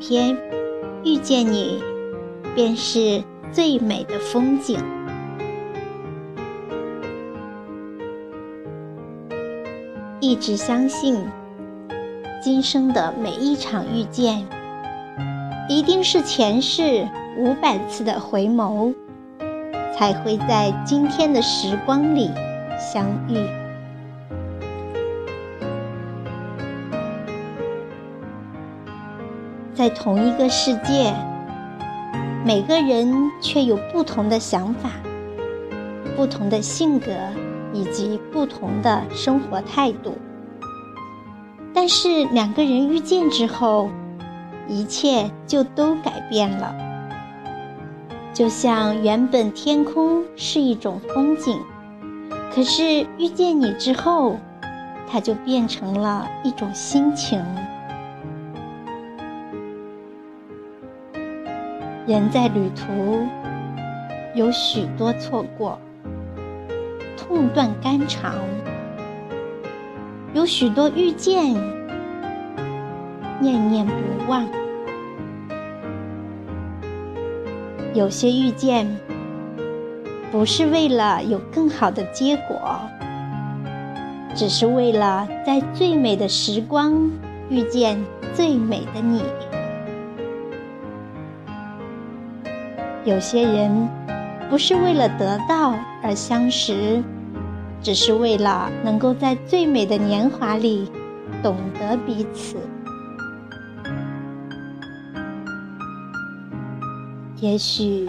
天，遇见你，便是最美的风景。一直相信，今生的每一场遇见，一定是前世五百次的回眸，才会在今天的时光里相遇。在同一个世界，每个人却有不同的想法、不同的性格以及不同的生活态度。但是两个人遇见之后，一切就都改变了。就像原本天空是一种风景，可是遇见你之后，它就变成了一种心情。人在旅途，有许多错过，痛断肝肠；有许多遇见，念念不忘。有些遇见，不是为了有更好的结果，只是为了在最美的时光遇见最美的你。有些人不是为了得到而相识，只是为了能够在最美的年华里懂得彼此。也许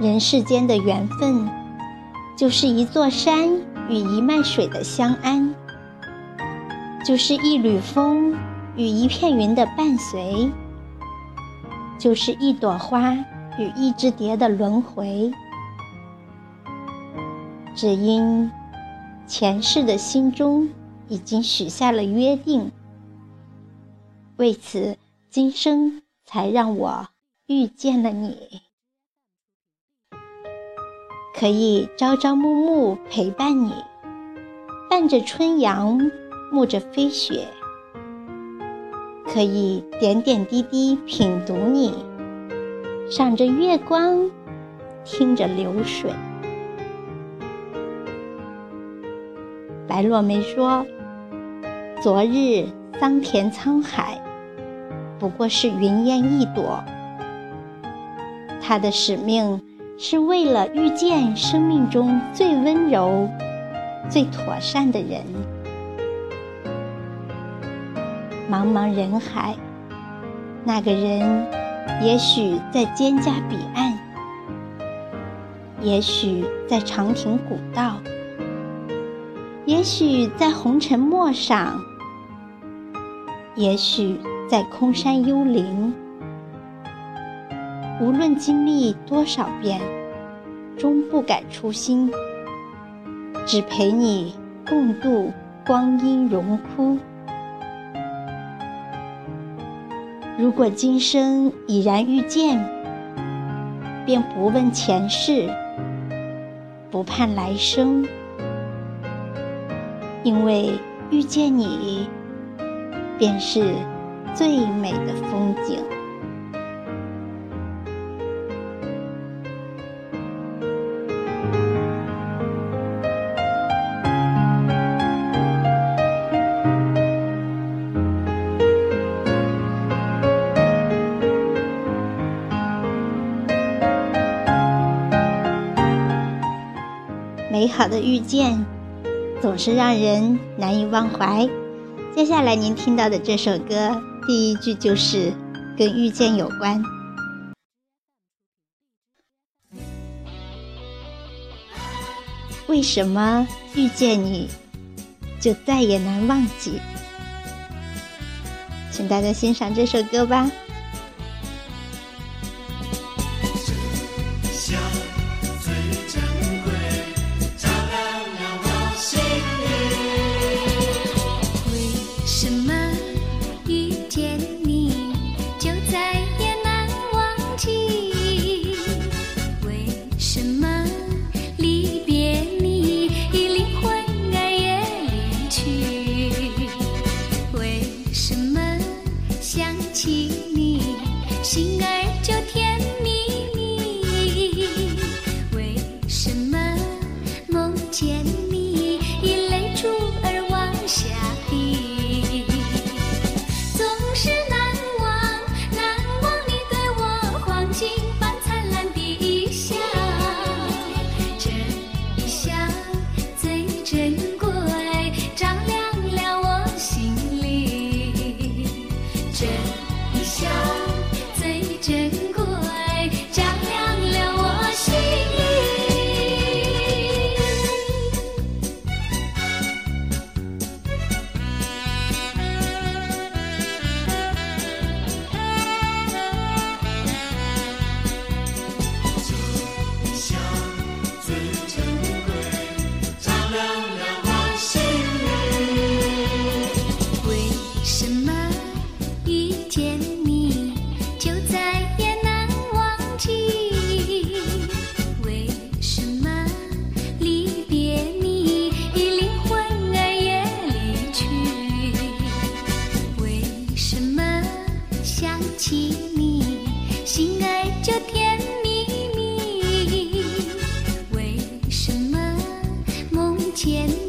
人世间的缘分，就是一座山与一脉水的相安，就是一缕风与一片云的伴随，就是一朵花。与一只蝶的轮回，只因前世的心中已经许下了约定，为此今生才让我遇见了你，可以朝朝暮暮陪伴你，伴着春阳，沐着飞雪，可以点点滴滴品读你。赏着月光，听着流水。白落梅说：“昨日桑田沧海，不过是云烟一朵。他的使命是为了遇见生命中最温柔、最妥善的人。茫茫人海，那个人。”也许在蒹葭彼岸，也许在长亭古道，也许在红尘陌上，也许在空山幽林。无论经历多少遍，终不改初心，只陪你共度光阴荣枯。如果今生已然遇见，便不问前世，不盼来生，因为遇见你，便是最美的风景。美好的遇见，总是让人难以忘怀。接下来您听到的这首歌，第一句就是跟遇见有关。为什么遇见你，就再也难忘记？请大家欣赏这首歌吧。想前